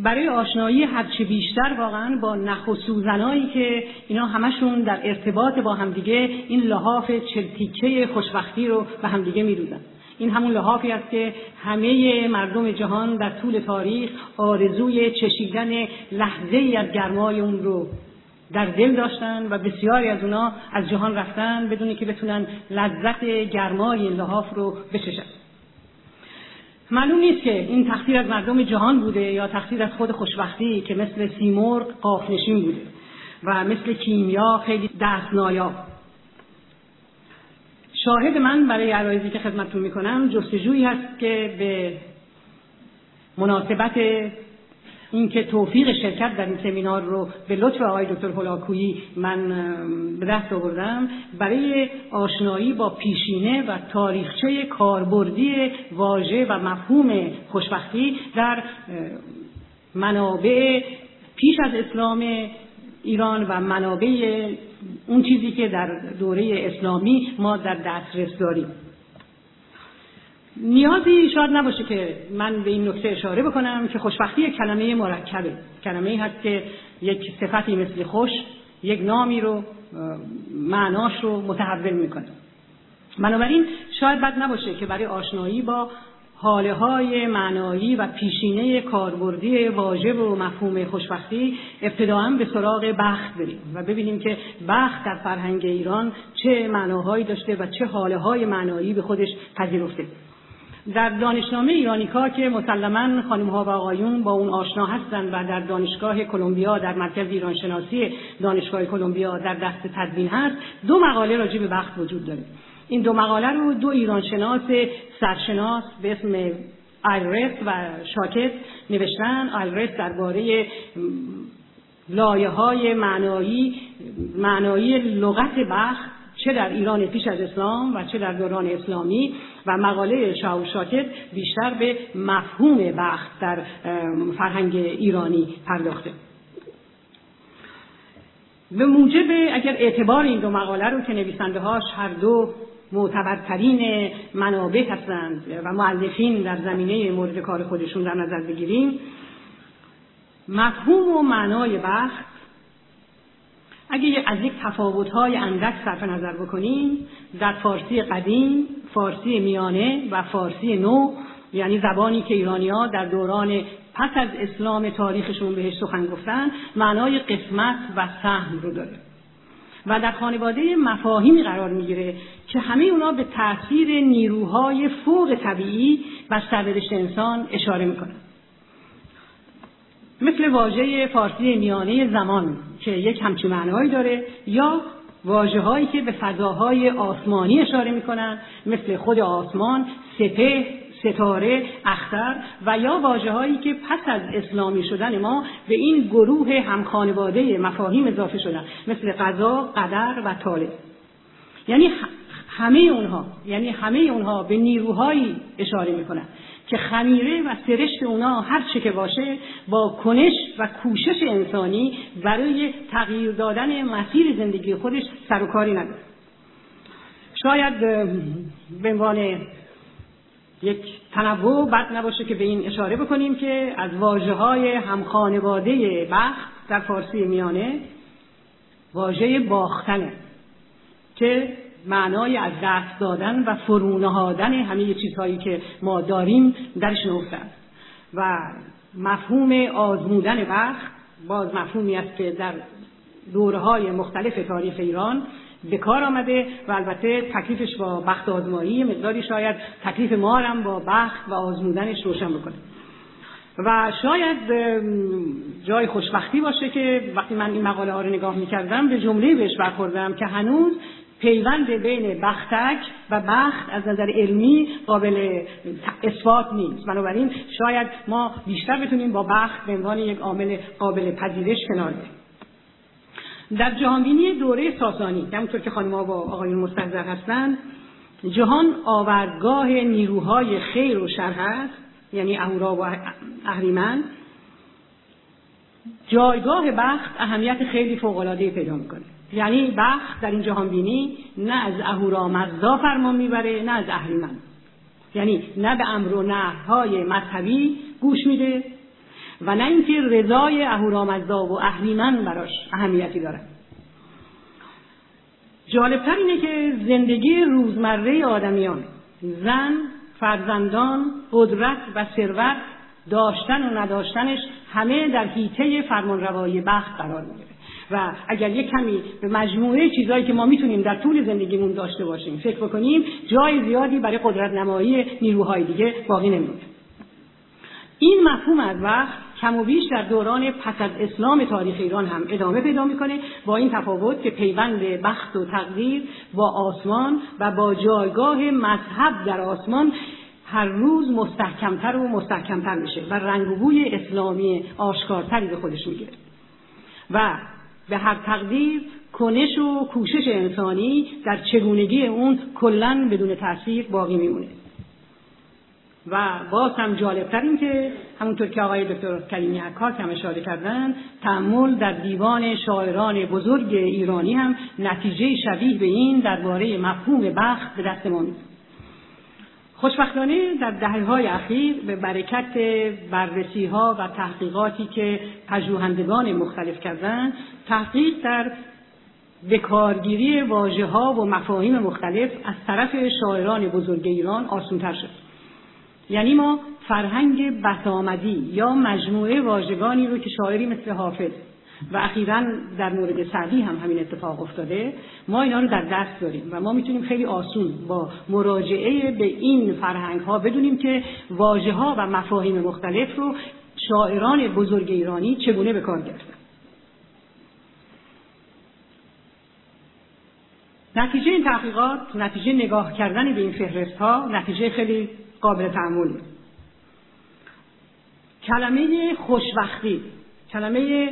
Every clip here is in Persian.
برای آشنایی هرچه بیشتر واقعا با نخ و که اینا همشون در ارتباط با همدیگه این لحاف چلتیکه خوشبختی رو به همدیگه میروزن این همون لحافی است که همه مردم جهان در طول تاریخ آرزوی چشیدن لحظه ای از گرمای اون رو در دل داشتن و بسیاری از اونا از جهان رفتن بدونی که بتونن لذت گرمای لحاف رو بچشن. معلوم نیست که این تقصیر از مردم جهان بوده یا تقصیر از خود خوشبختی که مثل سیمرغ قافنشین بوده و مثل کیمیا خیلی دست نایاب شاهد من برای عرایزی که خدمتتون می‌کنم جستجویی هست که به مناسبت اینکه توفیق شرکت در این سمینار رو به لطف آقای دکتر هلاکویی من به دست آوردم برای آشنایی با پیشینه و تاریخچه کاربردی واژه و مفهوم خوشبختی در منابع پیش از اسلام ایران و منابع اون چیزی که در دوره اسلامی ما در دسترس داریم. نیازی شاید نباشه که من به این نکته اشاره بکنم که خوشبختی یک کلمه مرکبه. کلمه ای هست که یک صفتی مثل خوش یک نامی رو معناش رو متحول می‌کنه. بنابراین شاید بد نباشه که برای آشنایی با حاله های معنایی و پیشینه کاربردی واژه و مفهوم خوشبختی ابتداعا به سراغ بخت بریم و ببینیم که بخت در فرهنگ ایران چه معناهایی داشته و چه حاله های معنایی به خودش پذیرفته. در دانشنامه ایرانیکا که مسلما خانم ها و آقایون با اون آشنا هستند و در دانشگاه کلمبیا در مرکز ایرانشناسی دانشگاه کلمبیا در دست تدوین هست دو مقاله راجع به بخت وجود داره. این دو مقاله رو دو ایرانشناس سرشناس به اسم آیلرس و شاکت نوشتن. آیلرس درباره لایه های معنایی معنایی لغت بخت چه در ایران پیش از اسلام و چه در دوران اسلامی و مقاله شاو شاکت بیشتر به مفهوم بخت در فرهنگ ایرانی پرداخته. به موجب اگر اعتبار این دو مقاله رو که نویسنده هاش هر دو معتبرترین منابع هستند و معلفین در زمینه مورد کار خودشون در نظر بگیریم مفهوم و معنای بخت اگه از یک تفاوت‌های اندک صرف نظر بکنیم در فارسی قدیم، فارسی میانه و فارسی نو یعنی زبانی که ایرانی ها در دوران پس از اسلام تاریخشون بهش سخن گفتن معنای قسمت و سهم رو داره. و در خانواده مفاهیمی قرار می‌گیره که همه اونا به تاثیر نیروهای فوق طبیعی و سرنوشت انسان اشاره می‌کنن. مثل واژه فارسی میانه زمان که یک همچین معنایی داره یا واجه هایی که به فضاهای آسمانی اشاره می‌کنن مثل خود آسمان سپه ستاره اختر و یا واجه هایی که پس از اسلامی شدن ما به این گروه همخانواده مفاهیم اضافه شدن مثل قضا قدر و طالب. یعنی همه اونها یعنی همه اونها به نیروهایی اشاره می‌کنن. که خمیره و سرشت اونا هر چه که باشه با کنش و کوشش انسانی برای تغییر دادن مسیر زندگی خودش سر و کاری نداره. شاید به عنوان یک تنوع بد نباشه که به این اشاره بکنیم که از واجه های همخانواده بخت در فارسی میانه واژه باختنه که معنای از دست دادن و فرونهادن همه چیزهایی که ما داریم درش نفته و مفهوم آزمودن بخت باز مفهومی است که در دوره های مختلف تاریخ ایران به کار آمده و البته تکلیفش با بخت آزمایی مقداری شاید تکلیف ما هم با بخت و آزمودنش روشن بکنه. و شاید جای خوشبختی باشه که وقتی من این مقاله ها رو نگاه می‌کردم به جمله بهش برخوردم که هنوز پیوند بین بختک و بخت از نظر علمی قابل اثبات نیست. بنابراین شاید ما بیشتر بتونیم با بخت به عنوان یک عامل قابل پذیرش کنار در جهانبینی دوره ساسانی همونطور که خانمها با آقایون مستحضر هستند جهان آوردگاه نیروهای خیر و شر هست یعنی اهورا و اهریمن. جایگاه بخت اهمیت خیلی فوقالعاده پیدا می‌کنه. یعنی بخت در این جهان بینی نه از اهورامزدا فرمان می‌بره نه از اهریمن یعنی نه به امر و نههای مذهبی گوش میده و نه اینکه رضای اهورامزدا و اهریمن براش اهمیتی دارد. جالبتر اینه که زندگی روزمره آدمیان زن فرزندان قدرت و ثروت داشتن و نداشتنش همه در حیطه فرمانروایی بخت قرار می‌گیره. و اگر یک کمی به مجموعه چیزهایی که ما می‌تونیم در طول زندگیمون داشته باشیم فکر بکنیم جای زیادی برای قدرت نمایی نیروهای دیگه باقی نمیمونه این مفهوم از وقت کم و بیش در دوران پس از اسلام تاریخ ایران هم ادامه پیدا می‌کنه با این تفاوت که پیوند بخت و تقدیر با آسمان و با جایگاه مذهب در آسمان هر روز مستحکمتر و مستحکمتر میشه و رنگ و بوی اسلامی آشکارتری به خودش می‌گیره. و به هر تقدیر کنش و کوشش انسانی در چگونگی اون کلا بدون تاثیر باقی میمونه. و باز هم جالبتر این که همونطور که آقای دکتر کریمی عکاس هم اشاره کردن تحمل در دیوان شاعران بزرگ ایرانی هم نتیجه شبیه به این درباره مفهوم بخت به دست ما خوشبختانه در دهه های اخیر به برکت بررسی ها و تحقیقاتی که پژوهندگان مختلف کردند تحقیق در بکارگیری واژه ها و مفاهیم مختلف از طرف شاعران بزرگ ایران آسانتر شد. یعنی ما فرهنگ بسامدی یا مجموعه واژگانی رو که شاعری مثل حافظ و اخیرا در مورد سعدی هم همین اتفاق افتاده. ما اینا رو در دست داریم و ما می‌تونیم خیلی آسون با مراجعه به این فرهنگ ها بدونیم که واژه ها و مفاهیم مختلف رو شاعران بزرگ ایرانی چگونه به کار گرفتن. نتیجه این تحقیقات نتیجه نگاه کردن به این فهرست ها نتیجه خیلی قابل تحمل کلمه خوشبختی کلمه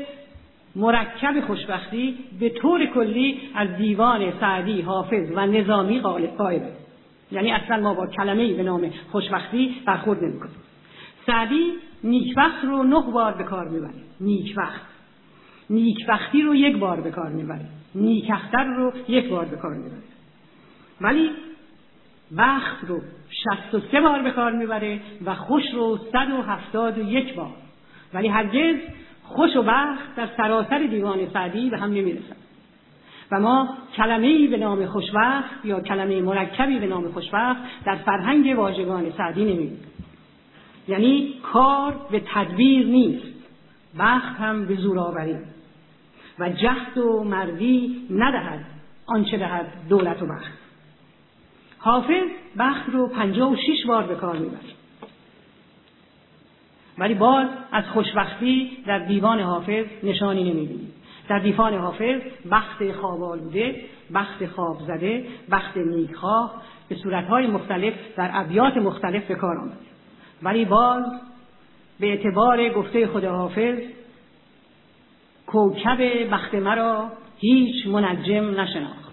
مرکب خوشبختی به طور کلی از دیوان سعدی حافظ و نظامی قائبه یعنی اصلا ما با کلمه به نام خوشبختی برخورد نمی‌کنیم. سعدی نیکبخت رو نه بار به کار می‌بره. نیکبخت. نیکبختی رو یک بار به کار می‌بره. نیکختر رو یک بار به کار می‌بره. ولی بخت رو شست و سه بار به کار می‌بره و خوش رو صد و هفتاد و یک بار. ولی هرگز خوش و بخت در سراسر دیوان سعدی به هم نمی‌رسن و ما کلمه ای به نام خوشبخت یا کلمه مرکبی به نام خوشبخت در فرهنگ واژگان سعدی نمی‌بینیم. یعنی کار به تدبیر نیست بخت هم به زورآوری و جهد و مردی ندهد آنچه دهد دولت و بخت. حافظ بخت رو پنجاه و شیش بار به کار می‌بره. ولی باز از خوشبختی در دیوان حافظ نشانی نمی‌بینیم. در دیوان حافظ بخت خواب آلوده بخت خواب زده بخت نیکخواه به صورتهای مختلف در ابیات مختلف به کار آمده. ولی باز به اعتبار گفته خدا حافظ کوکب بخت مرا هیچ منجم نشناخت.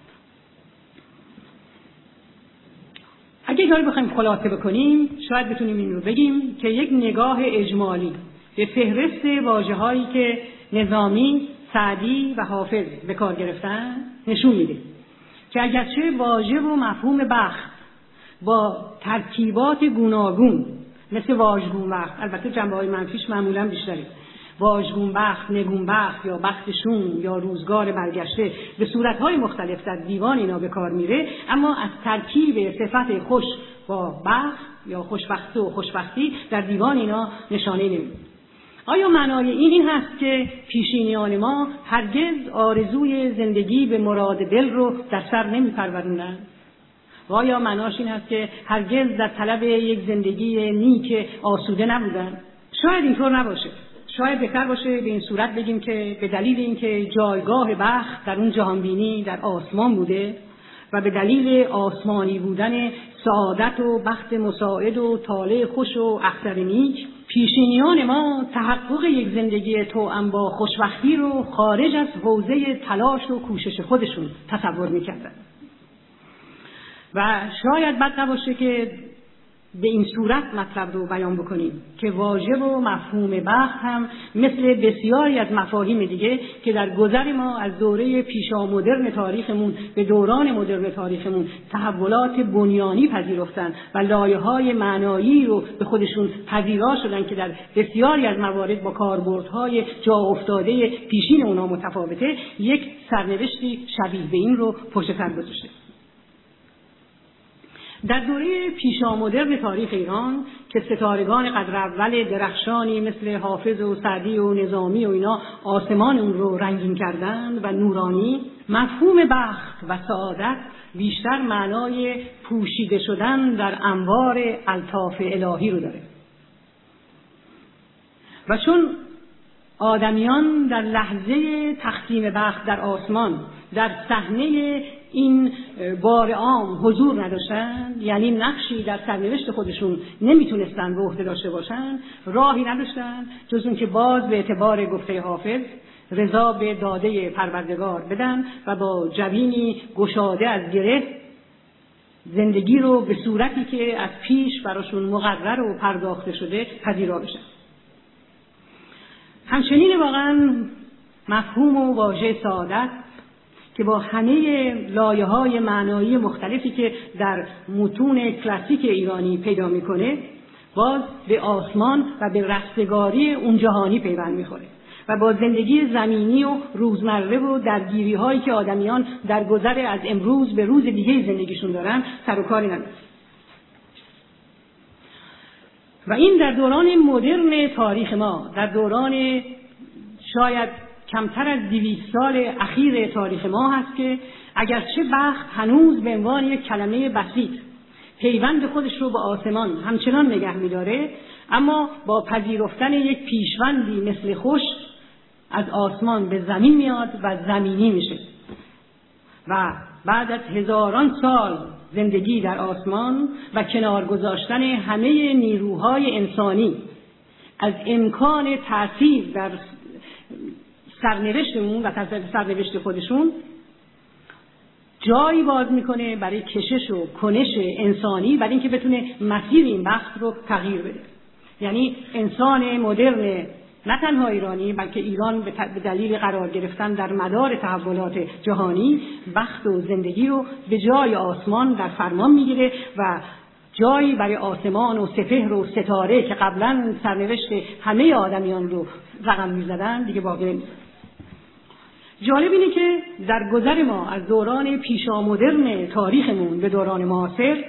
اگه کاری بخوایم خلاصه بکنیم شاید بتونیم این رو بگیم که یک نگاه اجمالی به فهرست واجه هایی که نظامی سعدی و حافظ به کار گرفتن نشون میده که اگرچه واژه و مفهوم بخت با ترکیبات گوناگون مثل واژگون بخت البته جنبه های منفیش معمولا بیشتره. واژگون بخت، نگون بخت یا بختشون یا روزگار برگشته به صورتهای مختلف در دیوان اینا به کار میره اما از ترکیب صفت خوش با بخت یا خوشبختی و خوشبختی در دیوان اینا نشانه نمیده آیا معنای این این هست که پیشینیان ما هرگز آرزوی زندگی به مراد دل رو در سر نمیپرورونند و آیا معناش این هست که هرگز در طلب یک زندگی نیک آسوده نبودن شاید اینطور نباشه. شاید بهتر باشه به این صورت بگیم که به دلیل اینکه جایگاه بخت در اون جهانبینی در آسمان بوده و به دلیل آسمانی بودن سعادت و بخت مساعد و طالع خوش و اختر نیک پیشینیان ما تحقق یک زندگی توأم با خوشبختی رو خارج از حوزه تلاش و کوشش خودشون تصور می‌کردن. و شاید بد نباشه که به این صورت مطلب رو بیان بکنیم که واژه و مفهوم بخت هم مثل بسیاری از مفاهیم دیگه که در گذر ما از دوره پیشا مدرن تاریخمون به دوران مدرن تاریخمون تحولات بنیانی پذیرفتن و لایه های معنایی رو به خودشون پذیرا شدن که در بسیاری از موارد با کاربردهای جا افتاده پیشین اونا متفاوته یک سرنوشتی شبیه به این رو پشت سر گذاشته. در دوره پیشامدرن تاریخ ایران که ستارگان قدر اول درخشانی مثل حافظ و سعدی و نظامی و اینا آسمان اون رو رنگین کردند و نورانی مفهوم بخت و سعادت بیشتر معنای پوشیده شدن در انوار الطاف الهی رو داره. و چون آدمیان در لحظه تقسیم بخت در آسمان در صحنه این بار عام حضور نداشتن یعنی نقشی در سرنوشت خودشون نمی‌تونستن به عهده داشته باشن راهی نداشتن جز اون که باز به اعتبار گفته حافظ رضا به داده پروردگار بدن و با جوینی گشاده از گره زندگی رو به صورتی که از پیش براشون مقرر و پرداخته شده پذیرا بشن. همچنین واقعا مفهوم و واژه سعادت که با همه لایه های معنایی مختلفی که در متون کلاسیک ایرانی پیدا می‌کنه باز به آسمان و به رستگاری اون جهانی پیوند می‌خوره و با زندگی زمینی و روزمره و درگیری هایی که آدمیان در گذر از امروز به روز دیگه زندگیشون دارن سر و کاری نداره و این در دوران مدرن تاریخ ما در دوران شاید کمتر از دویست سال اخیر تاریخ ما هست که اگرچه بخت هنوز به عنوان یک کلمه بسیط پیوند خودش رو به آسمان همچنان نگه میداره اما با پذیرفتن یک پیشوندی مثل خوش از آسمان به زمین میاد و زمینی میشه. و بعد از هزاران سال زندگی در آسمان و کنار گذاشتن همه نیروهای انسانی از امکان تاثیر در سرنوشتمون و سرنوشت خودشون جایی باز می‌کنه برای کشش و کنش انسانی برای اینکه بتونه مسیر این وقت رو تغییر بده. یعنی انسان مدرن نه تنها ایرانی بلکه ایران به دلیل قرار گرفتن در مدار تحولات جهانی وقت و زندگی رو به جای آسمان در فرمان می‌گیره و جایی برای آسمان و سپهر و ستاره که قبلا سرنوشت همه آدمیان رو رقم می‌زدن دیگه باقی نمیزن جالب اینه که در گذر ما از دوران پیشامدرن تاریخمون به دوران معاصر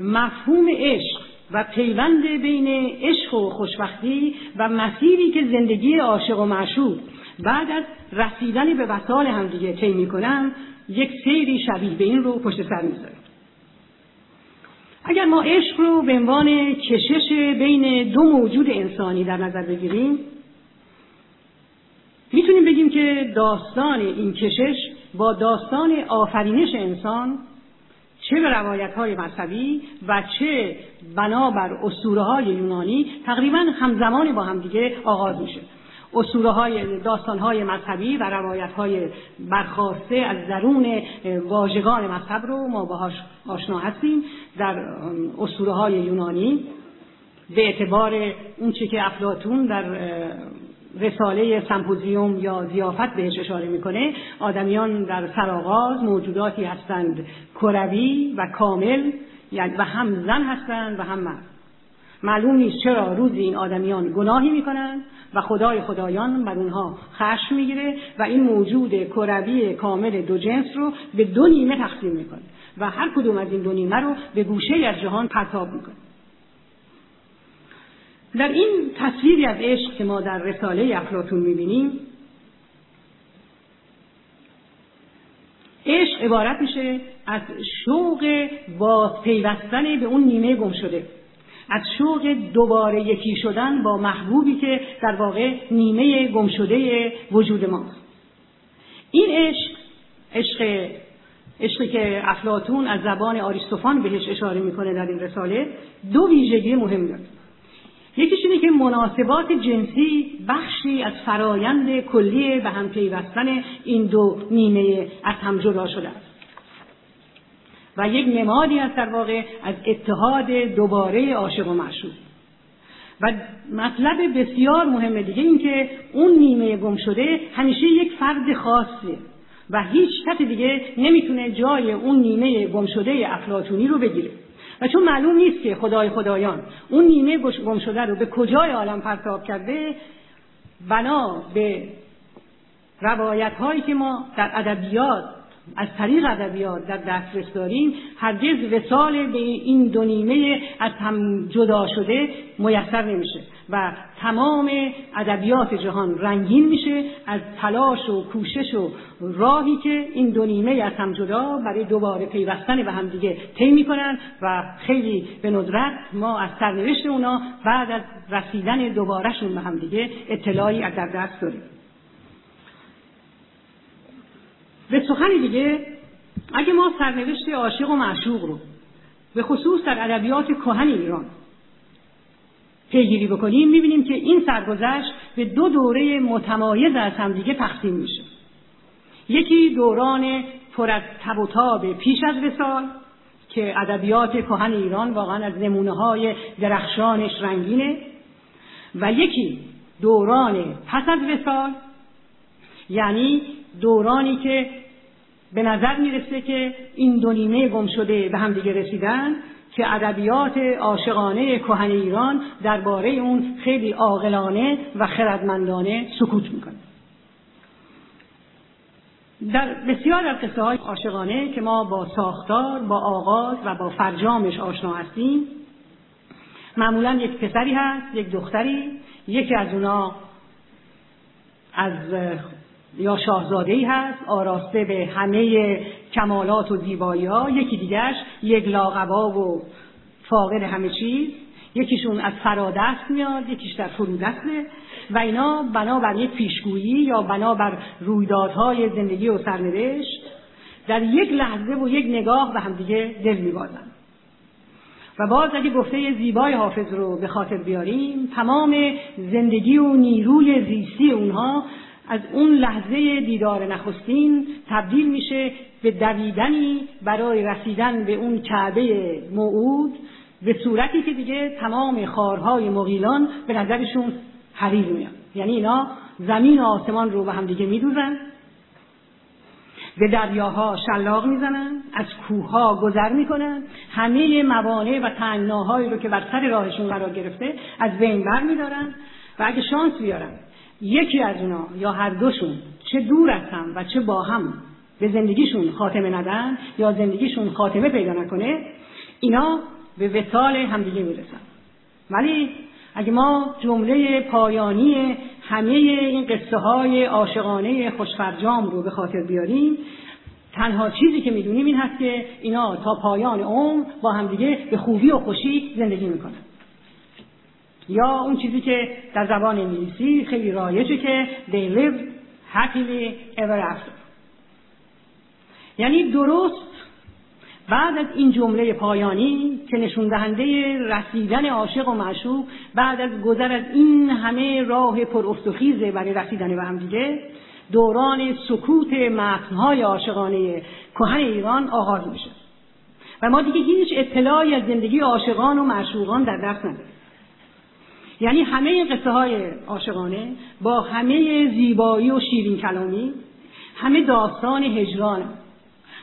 مفهوم عشق و پیوند بین عشق و خوشبختی و مسیری که زندگی عاشق و معشوق بعد از رسیدن به وسال همدیگه طی می‌کنن یک سیری شبیه به این رو پشت سر می‌ذاره اگر ما عشق رو به عنوان کشش بین دو موجود انسانی در نظر بگیریم می‌تونیم بگیم که داستان این کشش با داستان آفرینش انسان چه به روایت های مذهبی و چه بنابر اسطوره های یونانی تقریبا همزمان با همدیگه آغاز میشه. اسطوره های داستان های مذهبی و روایت های برخواسته از درون واژگان مذهب رو ما باهاش آشنا هستیم. در اسطوره های یونانی به اعتبار اون چی که افلاتون در رساله سمپوزیوم یا زیافت بهش اشاره می‌کنه آدمیان در سرآغاز موجوداتی هستند کروی و کامل یعنی و هم زن هستند و هم مرد. معلوم نیست چرا روزی این آدمیان گناهی می‌کنند و خدای خدایان بر اونها خشم می‌گیره و این موجود کروی کامل دو جنس رو به دو نیمه تقسیم می‌کنه و هر کدوم از این دو نیمه رو به گوشه از جهان پرتاب می‌کنه. در این تصویری از عشق که ما در رساله افلاتون می‌بینیم عشق عبارت میشه از شوق با پیوستن به اون نیمه گم شده. از شوق دوباره یکی شدن با محبوبی که در واقع نیمه گم شده وجود ماست این عشق عشق عشقی که افلاتون از زبان آریستوفان بهش اشاره می‌کنه در این رساله دو ویژگی مهم داره. یکیش اینه که مناسبات جنسی بخشی از فرایند کلی به هم پیوستن این دو نیمه از هم جدا شده است. و یک نمادی است در واقع از اتحاد دوباره عاشق و معشوق. و مطلب بسیار مهم دیگه این که اون نیمه گم شده همیشه یک فرد خاصه و هیچ کس دیگه نمی‌تونه جای اون نیمه گم شده افلاطونی رو بگیره. و چون معلوم نیست که خدای خدایان اون نیمه گم شده رو به کجای عالم پرتاب کرده بنا به روایت هایی که ما در ادبیات از طریق ادبیات در دسترس داریم هرگز وسال به این دو نیمه از هم جدا شده میسر نمیشه. و تمام ادبیات جهان رنگین میشه از تلاش و کوشش و راهی که این دو نیمه از هم جدا برای دوباره پیوستن به هم دیگه طی می‌کنن و خیلی به ندرت ما از سرنوشت اونا بعد از رسیدن دوبارهشون به هم دیگه اطلاعی از در دست داریم. به سخن دیگه اگه ما سرنوشت عاشق و معشوق رو به خصوص در ادبیات کهن ایران پیگیری بکنیم می‌بینیم که این سرگذشت به دو دوره متمایز از همدیگه تقسیم میشه. یکی دوران پر از تب و تاب پیش از وسال که ادبیات کهن ایران واقعا از نمونه های درخشانش رنگینه و یکی دوران پس از وسال یعنی دورانی که به نظر می‌رسه که این دو نیمه گم شده به هم دیگه رسیدن که ادبیات عاشقانه کهن ایران درباره اون خیلی عاقلانه و خردمندانه سکوت می‌کنه. در بسیار از قصه های عاشقانه که ما با ساختار با آغاز و با فرجامش آشنا هستیم معمولا یک پسری هست یک دختری یکی از اونا از یا شاهزاده ای هست آراسته به همه کمالات و زیبایی ها یکی دیگرش یک لاغبا و فاقد همه چیز. یکیشون از فرادست میاد یکیش در فرودسته. و اینا بنابر یک پیشگویی یا بنابر رویدادهای زندگی و سرنوشت در یک لحظه و یک نگاه به همدیگه دل میبازن. و باز اگه گفته زیبای حافظ رو به خاطر بیاریم تمام زندگی و نیروی زیستی اونها از اون لحظه دیدار نخستین تبدیل میشه به دویدنی برای رسیدن به اون کعبه موعود به صورتی که دیگه تمام خارهای مغیلان به نظرشون حریر میان. یعنی اینا زمین و آسمان رو به هم دیگه میدوزن به دریاها شلاق می‌زنن از کوهها گذر می‌کنن. همه موانع و تنگناهایی رو که بر سر راهشون قرار گرفته از بین بر میدارن و اگه شانس بیارن یکی از اونا یا هر دوشون چه دور از هم و چه با هم به زندگیشون خاتمه ندن یا زندگیشون خاتمه پیدا نکنه اینا به وسال همدیگه می‌رسن. ولی اگه ما جمله پایانی همه این قصه های عاشقانه خوشفرجام رو به خاطر بیاریم تنها چیزی که می‌دونیم این هست که اینا تا پایان عمر با همدیگه به خوبی و خوشی زندگی می‌کنن. یا اون چیزی که در زبان انگلیسی خیلی رایجه که they live happily ever after. یعنی درست بعد از این جمله پایانی که نشون دهنده رسیدن عاشق و معشوق بعد از گذر از این همه راه پر برای رسیدن به هم دیگه دوران سکوت متنهای عاشقانه کهن ایران آغاز میشه. و ما دیگه هیچ اطلاعی از زندگی عاشقان و معشوقان در دست نداریم. یعنی همه قصه های عاشقانه با همه زیبایی و شیرین کلامی همه داستان هجران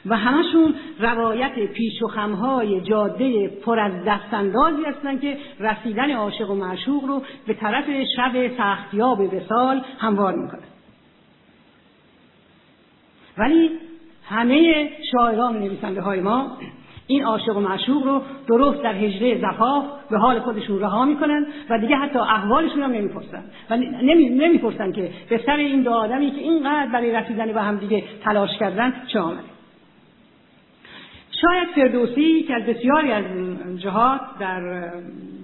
و همشون روایت پیش و خمهای جاده پر از دستاندازی هستند که رسیدن عاشق و معشوق رو به طرف شب سختیاب وسال هموار می‌کنه ولی همه شاعران نویسنده های ما این عاشق و معشوق رو درست در هجره زفاف به حال خودشون رها می‌کنن و دیگه حتی احوالشون هم نمی‌پرسن. و نمی، نمی‌پرسن که به سر این دو آدمی که اینقدر برای رسیدن به هم دیگه تلاش کردن چه آمده. شاید فردوسی که از بسیاری از جهات در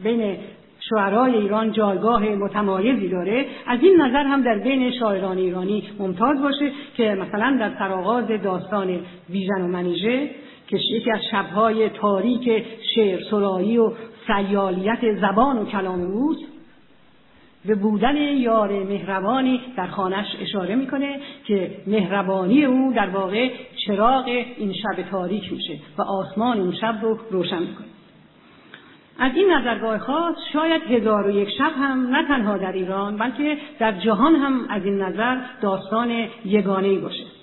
بین شعرای ایران جایگاه متمایزی داره از این نظر هم در بین شاعران ایرانی ممتاز باشه که مثلا در سرآغاز داستان ویژن و منیژه که یکی از شبهای تاریک شعر سرایی و سیالیت زبان و کلام اوست به بودن یار مهربانی در خانش اشاره می‌کنه که مهربانی او در واقع چراغ این شب تاریک میشه و آسمان اون شب رو روشن می‌کنه. از این نظرگاه خاص شاید هزار و یک شب هم نه تنها در ایران بلکه در جهان هم از این نظر داستان یگانه باشه.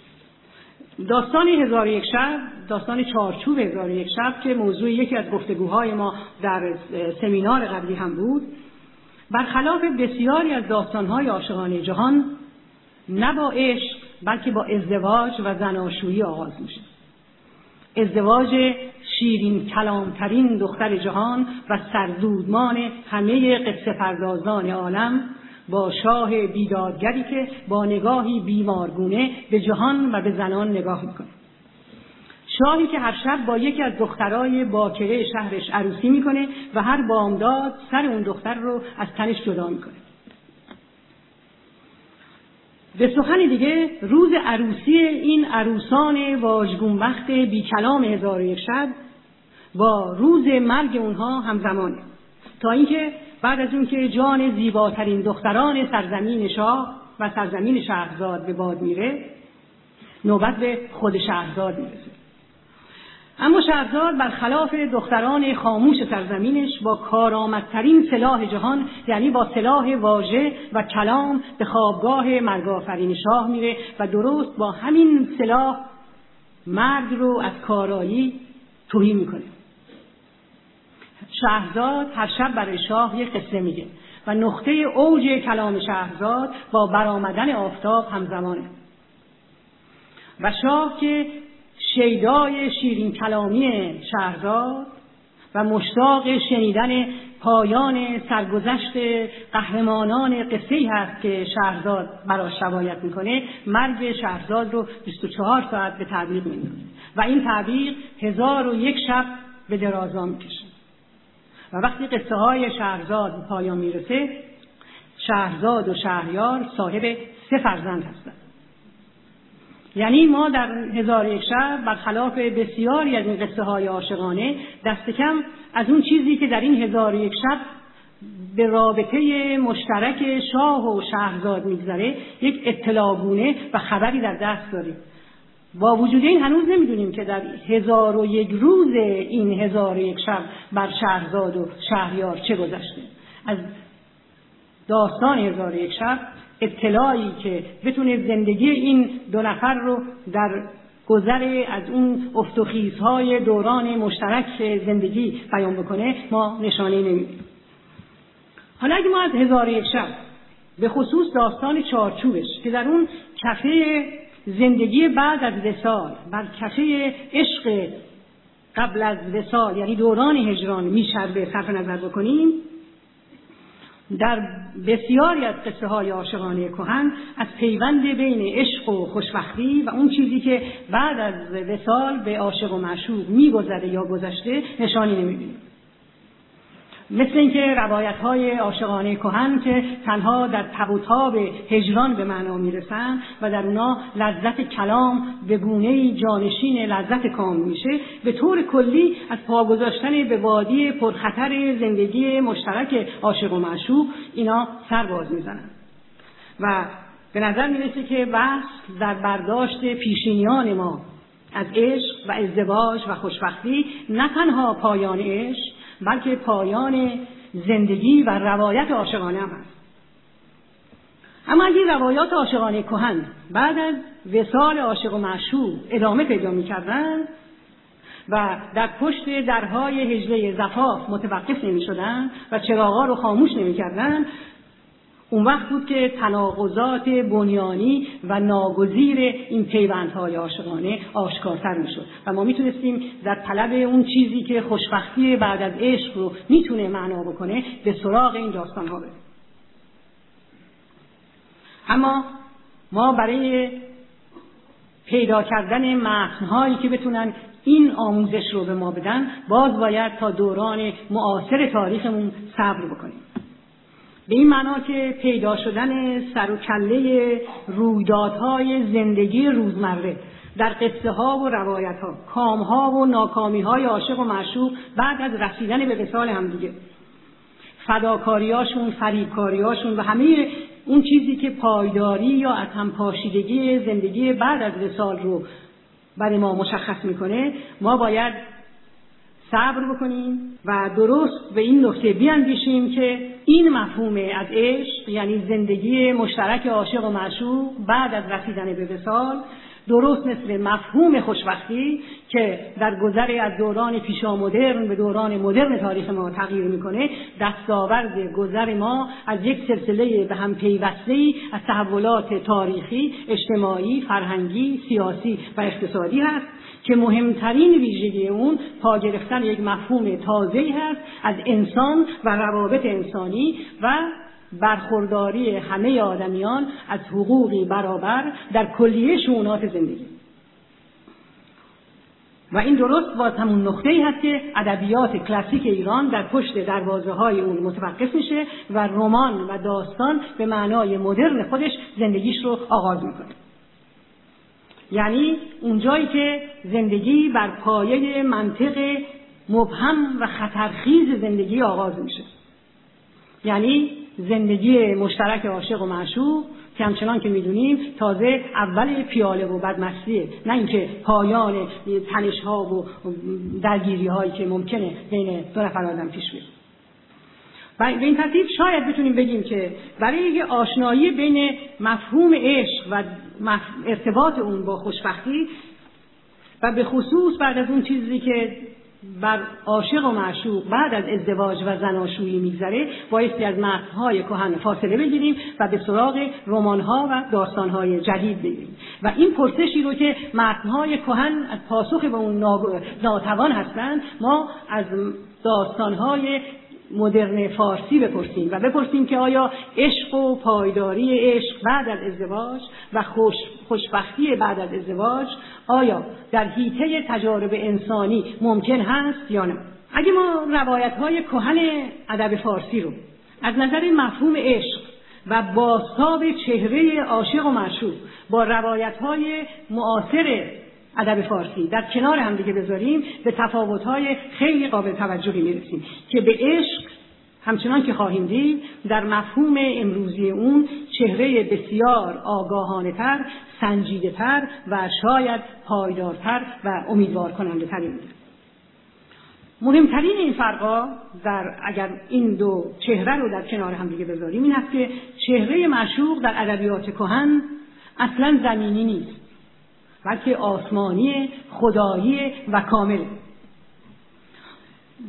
داستان هزار یک شب داستان چارچوب هزار یک شب که موضوع یکی از گفتگوهای ما در سمینار قبلی هم بود. برخلاف بسیاری از داستانهای عاشقانه جهان نه با عشق بلکه با ازدواج و زناشویی آغاز میشه. ازدواج شیرین کلامترین دختر جهان و سرزودمان همه قصه پردازان عالم با شاه بیدادگری که با نگاهی بیمارگونه به جهان و به زنان نگاه می‌کنه. شاهی که هر شب با یکی از دخترای باکره شهرش عروسی می‌کنه و هر بامداد سر اون دختر رو از تنش جدا می‌کنه. به سخن دیگه روز عروسی این عروسان واژگون وقت بی کلام هزار یک شب با روز مرگ اونها همزمانه. تا اینکه بعد از اینکه جان زیباترین دختران سرزمین شاه و سرزمین شهرزاد به باد میره نوبت به خود شهرزاد می‌رسه. اما شهرزاد برخلاف دختران خاموش سرزمینش با کارآمدترین سلاح جهان یعنی با سلاح واژه و کلام به خوابگاه مرگافرین شاه میره و درست با همین سلاح مرد رو از کارایی توهی می‌کنه. شهرزاد هر شب برای شاه یک قصه میگه و نقطه اوج کلام شهرزاد با برآمدن آفتاب همزمانه. و شاه که شیدای شیرین کلامی شهرزاد و مشتاق شنیدن پایان سرگذشت قهرمانان قصه هست که شهرزاد براش روایت می‌کنه مرگ شهرزاد رو 24 ساعت به تعبیق میندازه. و این تعبیق هزار و یک شب به درازا می‌کشه. و وقتی قصه های شهرزاد پایان می‌رسه شهرزاد و شهریار صاحب سه فرزند هستند. یعنی ما در هزار یک شب برخلاف بسیاری از این قصه های عاشقانه دست کم از اون چیزی که در این هزار یک شب به رابطه مشترک شاه و شهرزاد میگذره یک اطلاعگونه و خبری در دست داریم. با وجود این هنوز نمی‌دونیم که در هزار و یک روز این هزار و یک شب بر شهرزاد و شهریار چه گذشته. از داستان هزار و یک شب اطلاعی که بتونه زندگی این دو نفر رو در گذر از اون افتخیزهای دوران مشترک زندگی بیان بکنه ما نشانه نمیدیم. حالا اگه ما از هزار یک شب به خصوص داستان چارچوبش که در اون کفه زندگی بعد از وسال بر کفه عشق قبل از وسال یعنی دوران هجران میشربه صرف نظر بکنیم. در بسیاری از قصه های عاشقانه کهن از پیوند بین عشق و خوشبختی و اون چیزی که بعد از وسال به عاشق و معشوق میگذره یا گذشته نشانی نمی‌بینیم. مثل اینکه روایت های عاشقانه کهن که تنها در تبوتاب هجران به معنا می‌رسن و در اونا لذت کلام به گونه جانشین لذت کام میشه به طور کلی از پا گذاشتن به وادی پرخطر زندگی مشترک عاشق و معشوق اینا سر باز می‌زنن. و به نظر می‌رسه که بحث در برداشت پیشینیان ما از عشق و ازدواج و خوشبختی نه تنها پایان عشق بلکه پایان زندگی و روایت عاشقانه هم هست. اما اگه روایات عاشقانه کهن بعد از وسال عاشق و معشوق ادامه پیدا می‌کردن و در پشت درهای هجله زفاف متوقف نمی شدن و چراغا رو خاموش نمی کردن اون وقت بود که تناقضات بنیانی و ناگزیر این پیوندهای عاشقانه آشکارتر می‌شد. و ما می‌تونستیم در طلب اون چیزی که خوشبختی بعد از عشق رو می‌تونه معنا بکنه به سراغ این داستان ها بریم. اما ما برای پیدا کردن متنهایی که بتونن این آموزش رو به ما بدن باز باید تا دوران معاصر تاریخمون صبر بکنیم. به این معنا که پیدا شدن سر و کله رویدادهای زندگی روزمره در قصه ها و روایت ها کام ها و ناکامی های عاشق و معشوق بعد از رسیدن به وسال همدیگه فداکاریاشون فریبکاریاشون و همه اون چیزی که پایداری یا از هم پاشیدگی زندگی بعد از وسال رو برای ما مشخص می‌کنه ما باید صبر بکنیم و درست به این نکته بیاندیشیم که این مفهوم از عشق یعنی زندگی مشترک عاشق و معشوق بعد از رسیدن به وسال درست مثل مفهوم خوشبختی که در گذر از دوران پیشا مدرن به دوران مدرن تاریخ ما تغییر می‌کنه دستاورد گذر ما از یک سلسله به هم پیوسته از تحولات تاریخی اجتماعی فرهنگی سیاسی و اقتصادی هست. که مهمترین ویژگی اون پا گرفتن یک مفهوم تازه هست از انسان و روابط انسانی و برخورداری همه آدمیان از حقوقی برابر در کلیه شونات زندگی. و این درست باز همون نقطه ای هست که ادبیات کلاسیک ایران در پشت دروازه های اون متوقف میشه و رمان و داستان به معنای مدرن خودش زندگیش رو آغاز می‌کنه. یعنی اونجایی که زندگی بر پایه منطق مبهم و خطرخیز زندگی آغاز میشه. یعنی زندگی مشترک عاشق و معشوق که همچنان که می‌دونیم تازه اول پیاله و بدمستیه. نه اینکه پایان تنش ها و درگیری هایی که ممکنه بین دو نفر آدم پیش بیاد. و به این ترتیب شاید بتونیم بگیم که برای یه آشنایی بین مفهوم عشق و ارتباط اون با خوشبختی و به خصوص بعد از اون چیزی که بر عاشق و معشوق بعد از ازدواج و زناشویی میگذره بایستی از متنهای کهن فاصله بگیریم و به سراغ رمانها و داستانهای جدید بگیریم و این پرسشی رو که متنهای کهن از پاسخ به اون ناتوان هستند ما از داستانهای مدرن فارسی بپرسیم و بپرسیم که آیا عشق و پایداری عشق بعد از ازدواج و خوش خوشبختی بعد از ازدواج آیا در حیطه تجارب انسانی ممکن هست یا نه؟ اگه ما روایت های کهن ادب فارسی رو از نظر مفهوم عشق و باستاب چهره عاشق و معشوق با روایت های معاصر ادب فارسی در کنار هم دیگه بذاریم به تفاوت‌های خیلی قابل توجهی می‌رسیم که به عشق همچنان که خواهیم دید در مفهوم امروزی اون چهره بسیار آگاهانه تر، سنجیده تر و شاید پایدارتر و امیدوار کننده میده. مهمترین این فرقا در اگر این دو چهره رو در کنار هم دیگه بذاریم این است که چهره معشوق در ادبیات کهن اصلا زمینی نیست بلکه آسمانی خدایی و کامل.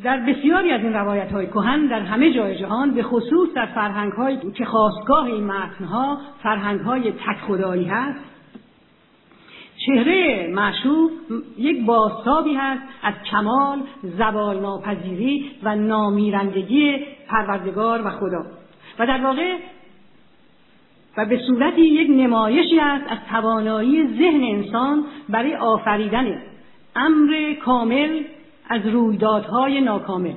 در بسیاری از این روایت های کهن در همه جای جهان به خصوص در فرهنگ های که خواستگاه این متن ها فرهنگ های تک خدایی هست چهره معشوق یک باستابی هست از کمال زوال ناپذیری و نامیرندگی پروردگار و خدا. و در واقع و به صورتی یک نمایشی است از توانایی ذهن انسان برای آفریدن امر کامل از رویدادهای ناکامل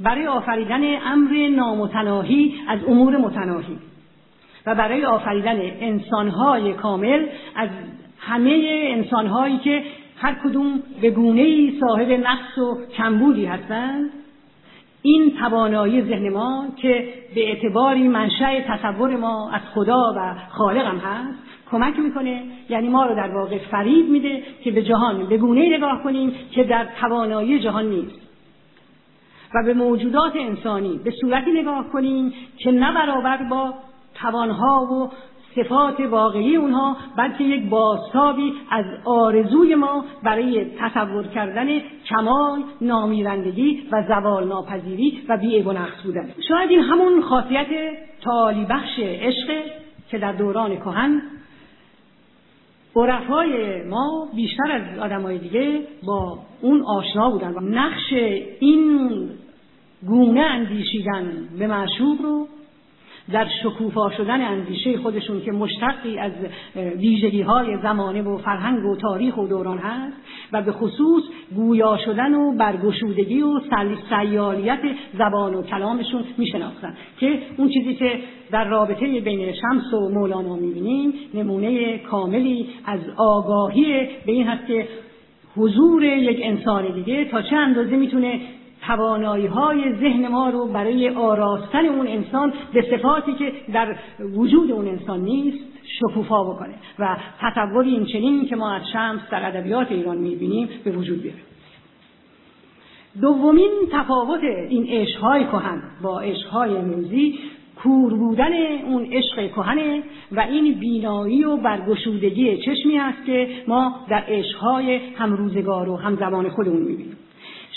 برای آفریدن امر نامتناهی از امور متناهی و برای آفریدن انسانهای کامل از همه انسانهایی که هر کدوم به گونه صاحب نقص و کمبودی هستند. این توانایی ذهن ما که به اعتباری منشأ تصور ما از خدا و خالق هم هست کمک می‌کنه. یعنی ما رو در واقع فرید میده که به جهان به گونه نگاه کنیم که در توانایی جهان نیست. و به موجودات انسانی به صورتی نگاه کنیم که نه برابر با توانها و صفات واقعی اونها بلکه یک بازتابی از آرزوی ما برای تصور کردن کمال نامیرندگی و زوال ناپذیری و بی و نقص بودن. شاید این همون خاصیت تالی بخش عشق که در دوران کهن عرفای ما بیشتر از آدمای دیگه با اون آشنا بودن. و نقش این گونه اندیشیدن به معشوق رو در شکوفا شدن اندیشه خودشون که مشتقی از ویژگی های زمانه و فرهنگ و تاریخ و دوران هست و به خصوص گویا شدن و برگشودگی و سیالیت زبان و کلامشون میشناختن که اون چیزی که در رابطه بین شمس و مولانا می‌بینیم نمونه کاملی از آگاهی به این هست که حضور یک انسان دیگه تا چه اندازه می‌تونه توانایی های ذهن ما رو برای آراستن اون انسان به صفاتی که در وجود اون انسان نیست شکوفا بکنه و تصوری این چنین که ما از شمس در ادبیات ایران می‌بینیم به وجود بیاره. دومین تفاوت این عشقهای کهن با عشقهای امروزی کور بودن اون عشق کهنه و این بینایی و برگشودگی چشمی است که ما در عشقهای همروزگار و همزمان خودمون می‌بینیم.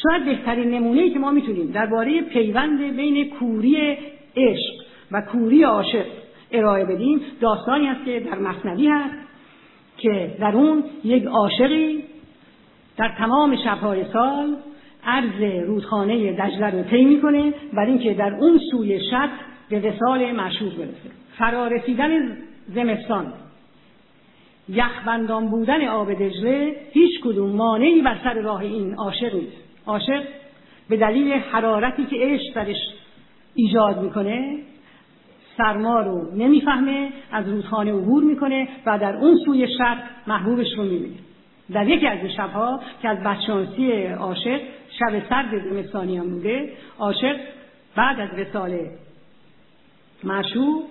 شاید بهترین نمونه که ما می‌تونیم درباره پیوند بین کوری عشق و کوری عاشق ارائه بدیم داستانی است که در مصنوی هست که در اون یک عاشقی در تمام شبهای سال عرض رودخانه دجله رو طی می‌کنه برای اینکه در اون سوی شب به وسال معشوق برسه. فرارسیدن زمستان یخبندان بودن آب دجله هیچ کدوم مانعی بر سر راه این عاشق نیست. عاشق به دلیل حرارتی که عشق درش ایجاد می‌کنه سرما رو نمی‌فهمه از رودخانه عبور می‌کنه و در اون سوی شب محبوبش رو می‌بینه. در یکی از این شبها که از بدشانسی عاشق شب سرد زمستانی هم بوده عاشق بعد از وسال معشوق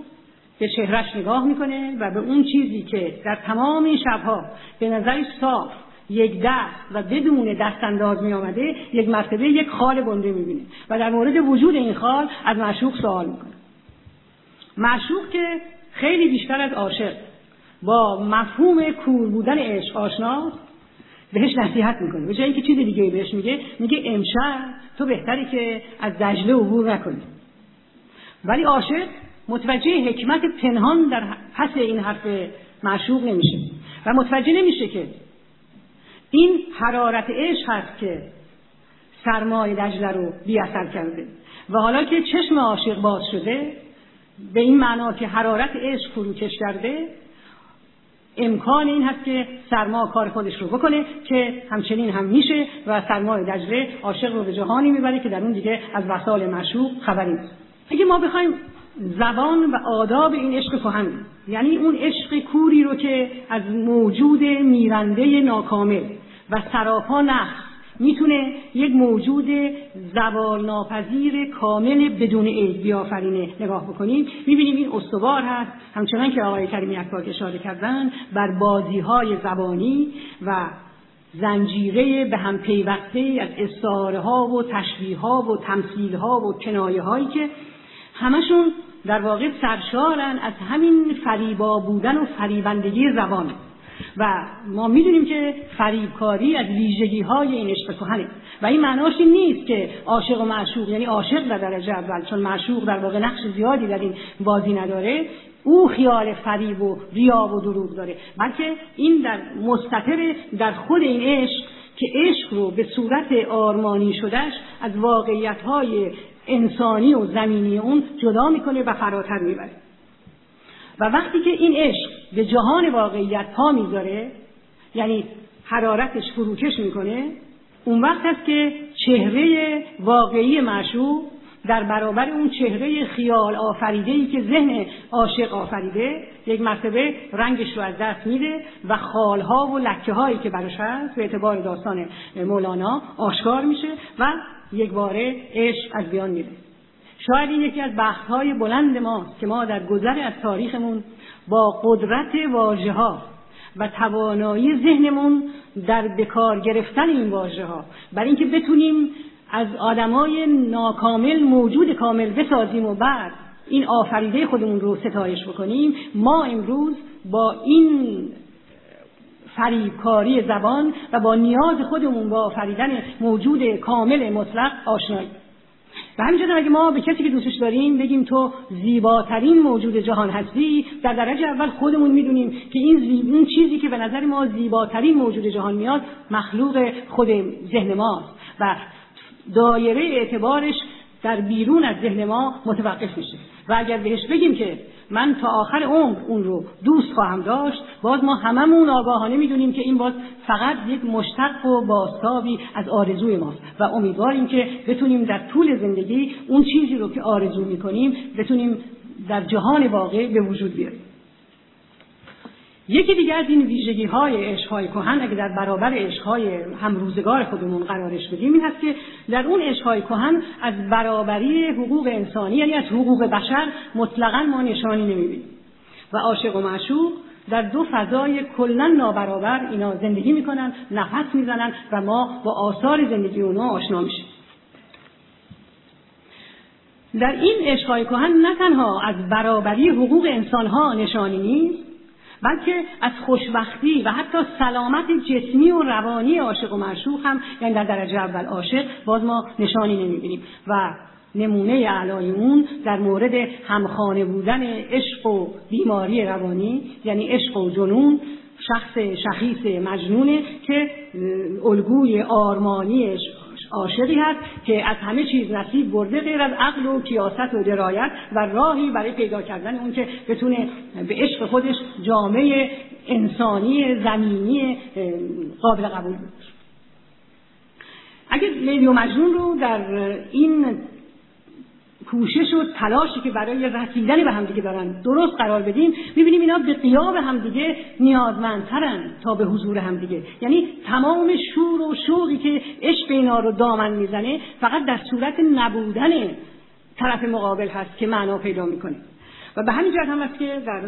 به چهرش نگاه می‌کنه و به اون چیزی که در تمام این شبها به نظرش صاف یک دست و بدون دست انداز می آمده یک مرتبه یک خال گنده می‌بینه. و در مورد وجود این خال از معشوق سوال می‌کنه. معشوق که خیلی بیشتر از عاشق با مفهوم کور بودن عشق آشناست بهش نصیحت می‌کنه. به جای اینکه چیز دیگه بهش میگه میگه امشب تو بهتری که از دجله عبور نکنی. ولی عاشق متوجه حکمت پنهان در پس این حرف معشوق نمیشه. و متوجه نمیشه که این حرارت عشق هست که سرمای دجله رو بی اثر کرده. و حالا که چشم عاشق باز شده به این معنا که حرارت عشق فروکش کرده امکان این هست که سرما کار خودش رو بکنه که همچنین هم میشه و سرمای دجله عاشق رو به جهانی می‌بره که در اون دیگه از وسال مشروق خبری نیست. اگه ما بخوایم زبان و آداب این عشق کهن یعنی اون عشق کوری رو که از موجود میرنده ناکامل و سراپا نقص می‌تونه یک موجود زوال ناپذیر کامل بدون عیب بیافرینه. نگاه بکنیم. می‌بینیم این استوار هست. همچنان که آقای کریمی اکباک اشاره کردن بر بازی های زبانی و زنجیره به هم پیوسته از استعاره ها و تشبیه ها و تمثیل ها و کنایه هایی که همشون در واقع سرشارن از همین فریبا بودن و فریبندگی زبان. و ما می‌دونیم که فریبکاری از ویژگی های این عشق کهنه و این معناش این نیست که عاشق و معشوق یعنی عاشق در درجه اول چون معشوق در واقع نقش زیادی در این بازی نداره. او خیال فریب و ریا و دروغ داره بلکه این در مستطر در خود این عشق که عشق رو به صورت آرمانی شدهش از واقعیت های انسانی و زمینی اون جدا می‌کنه و فراتر می‌بره. و وقتی که این عشق به جهان واقعیت پا می‌ذاره یعنی حرارتش فروکش می‌کنه اون وقت است که چهره واقعی معشوق در برابر اون چهره خیال آفریده ای که ذهن عاشق آفریده یک مرتبه رنگش رو از دست میده و خالها و لکه هایی که براش هست به اعتبار داستان مولانا آشکار میشه و یک باره عشق از بیان میره. شاید این یکی از بحث های بلند ماست که ما در گذر از تاریخمون با قدرت واژه ها و توانایی ذهنمون در بکار گرفتن این واژه ها برای اینکه بتونیم از آدمای ناکامل موجود کامل بسازیم و بعد این آفریده خودمون رو ستایش بکنیم ما امروز با این فریبکاری زبان و با نیاز خودمون با آفریدن موجود کامل مطلق آشناییم. و همینجور اگه ما به کسی که دوستش داریم بگیم تو زیباترین موجود جهان هستی؟ در درجه اول خودمون می‌دونیم که این, زیب... این چیزی که به نظر ما زیباترین موجود جهان میاد مخلوق خود ذهن ماست و دایره اعتبارش در بیرون از ذهن ما متوقف میشه. و اگر بهش بگیم که من تا آخر عمر اون رو دوست خواهم داشت. باز ما هممون آگاهانه می‌دونیم که این باز فقط یک مشتق و باستابی از آرزوی ماست و امیدواریم که بتونیم در طول زندگی اون چیزی رو که آرزو می‌کنیم بتونیم در جهان واقع به وجود بیاریم. یکی دیگه از این ویژگی های عشقهای کهن اگه در برابر عشقهای همروزگار خودمون قرارش بدیم این هست که در اون عشقهای کهن از برابری حقوق انسانی یعنی از حقوق بشر مطلقا ما نشانی نمی‌بینیم. و عاشق و معشوق در دو فضای کلا نابرابر اینا زندگی می‌کنن نفس می‌زنن و ما با آثار زندگی اونا آشنا میشیم. در این عشقهای کهن نه تنها از برابری حقوق انسانها نشانی نیست بلکه از خوشبختی و حتی سلامت جسمی و روانی عاشق و معشوق هم یعنی در درجه اول عاشق باز ما نشانی نمی‌بینیم. و نمونه علای اون در مورد همخانه بودن عشق و بیماری روانی یعنی عشق و جنون شخص شخیص مجنونه که الگوی آرمانی عاشقی هست که از همه چیز نصیب برده غیر از عقل و کیاست و درایت و راهی برای پیدا کردن اون که بتونه به عشق خودش جامعه انسانی زمینی قابل قبول بود اگر لیلی و مجنون رو در این کوشش و تلاشی که برای رسیدن به همدیگه دارن. درست قرار بدیم. می‌بینیم اینا به قیاب همدیگه نیازمندترن تا به حضور همدیگه یعنی تمام شور و شوقی که عشق اینا رو دامن می‌زنه فقط در صورت نبودن طرف مقابل هست که معنا پیدا می‌کنه. و به همین جهت هم هست که در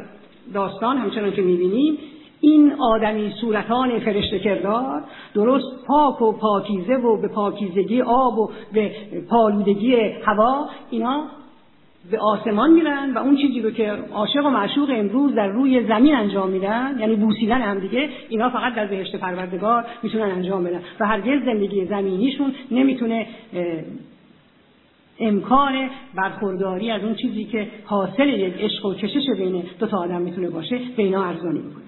داستان همچنان که می‌بینیم این آدمی صورتان فرشته کردار درست پاک و پاکیزه و به پاکیزگی آب و به پالودگی هوا اینا به آسمان میرن و اون چیزی رو که عاشق و معشوق امروز در روی زمین انجام میدن یعنی بوسیدن هم دیگه اینا فقط در بهشت پروردگار می‌تونن انجام بدن و هرگز زندگی زمینیشون نمی‌تونه امکان برخورداری از اون چیزی که حاصل یک عشق و کشش بین دو تا آدم می‌تونه باشه به اینا ارزانی می‌کنه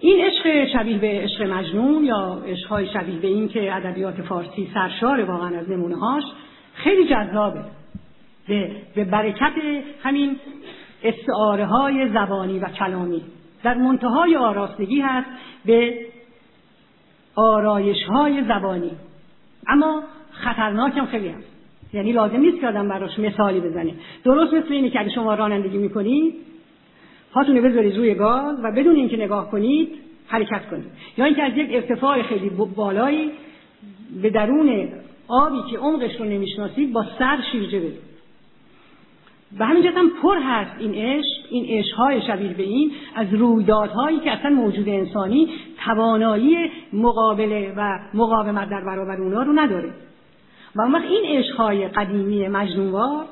این عشق شبیه به عشق مجنون یا عشقهای شبیه به این که ادبیات فارسی سرشار واقعا از نمونه هاش خیلی جذابه. به, به برکت همین استعاره های زبانی و کلامی. در منتهای آراستگی هست به آرایش های زبانی. اما خطرناک هم خیلی هست. یعنی لازم نیست که آدم براش مثالی بزنه. درست مثل اینه که اگه شما رانندگی می‌کنید پاتون بذارید روی گاز و بدون اینکه نگاه کنید حرکت کنید. یا اینکه از یک ارتفاع خیلی بالایی به درون آبی که عمقش رو نمی‌شناسید با سر شیرجه بدید. به همین هم پر هست این عشق این عشقهای شبیه به این از رویدادهایی که اصلا موجود انسانی توانایی مقابله و مقاومت در برابر اونا رو نداره. و اون این عشقهای قدیمی مجنونوار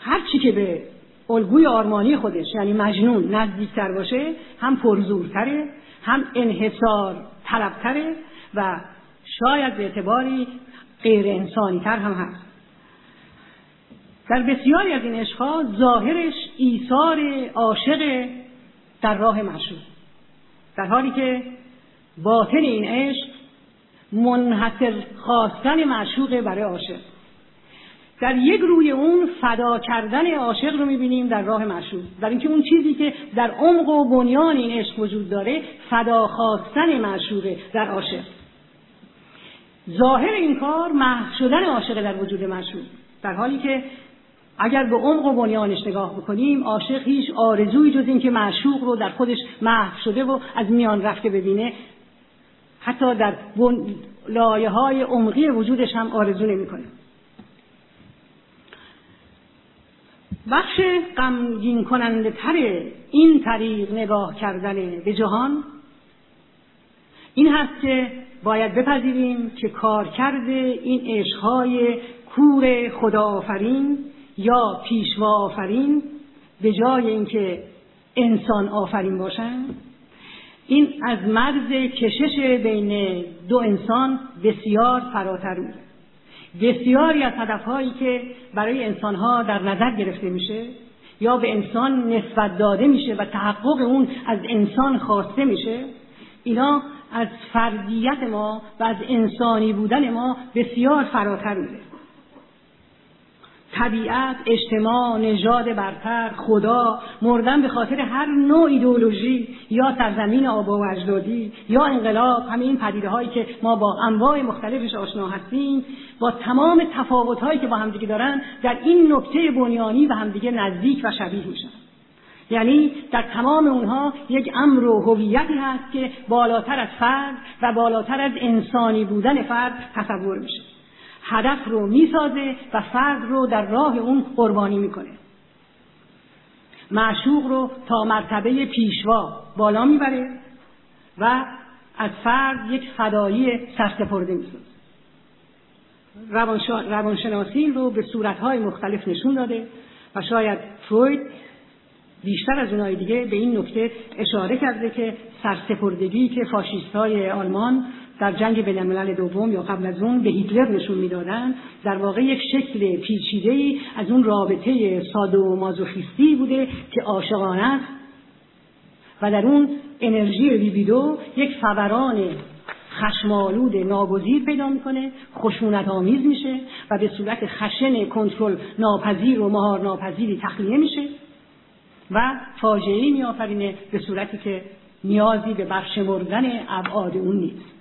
هر چی که به الگوی آرمانی خودش یعنی مجنون نزدیکتر باشه هم پرزورتره هم انحصار طلبتره و شاید به اعتباری غیر انسانی تر هم هست. در بسیاری از این عشقها ظاهرش ایثار عاشق در راه معشوق در حالی که باطن این عشق منحصر خواستن معشوق برای عاشق. در یک روی اون فدا کردن عاشق رو می‌بینیم در راه معشوق. در اینکه اون چیزی که در عمق و بنیان این عشق وجود داره فدا خواستن معشوقه در عاشق. ظاهر این کار محو شدن عاشق در وجود معشوق. در حالی که اگر به عمق و بنیانش نگاه بکنیم عاشق هیچ آرزوی جز اینکه معشوق رو در خودش محو شده و از میان رفته ببینه. حتی در لایه های عمقی وجودش هم آرزو نمی‌کنه. بخش غمگین کننده تر این طریق نگاه کردن به جهان این هست که باید بپذیریم که کارکرد این عشقهای کور خدا آفرین یا پیشوا آفرین به جای اینکه انسان آفرین باشند این از مرز کشش بین دو انسان بسیار فراتر میره بسیاری از هدفهایی که برای انسانها در نظر گرفته میشه یا به انسان نسبت داده میشه و تحقق اون از انسان خواسته میشه اینا از فردیت ما و از انسانی بودن ما بسیار فراتر میره. طبیعت اجتماع نژاد برتر خدا مردن به خاطر هر نوع ایدئولوژی یا سرزمین آبا و اجدادی یا انقلاب همه این پدیده هایی که ما با انواع مختلفش آشنا هستیم با تمام تفاوت هایی که با همدیگه دارن در این نکته بنیانی به همدیگه نزدیک و شبیه میشن. یعنی در تمام اونها یک امر و هویتی هست که بالاتر از فرد و بالاتر از انسانی بودن فرد تصور میشه. هدف رو می‌سازه و فرد رو در راه اون قربانی می‌کنه. معشوق رو تا مرتبه پیشوا بالا می‌بره و از فرد یک فدایی سرسپرده می‌سازه. روانشناسی رو به صورتهای مختلف نشون داده و شاید فروید بیشتر از اونهای دیگه به این نکته اشاره کرده که سرسپردگی که فاشیست های آلمان در جنگ بین الملل دوم یا قبل از اون به هیتلر نشون می‌دادن. در واقع یک شکل پیچیده ای از اون رابطه سادو مازوخیستی بوده که عاشقانه است. و در اون انرژی لیبیدو یک فوران خشمالود ناگزیر پیدا می‌کنه خشونت آمیز میشه و به صورت خشن کنترل ناپذیر و مهار ناپذیری تخلیه میشه و فاجعه میآفرینه به صورتی که نیازی به برشمردن ابعاد اون نیست.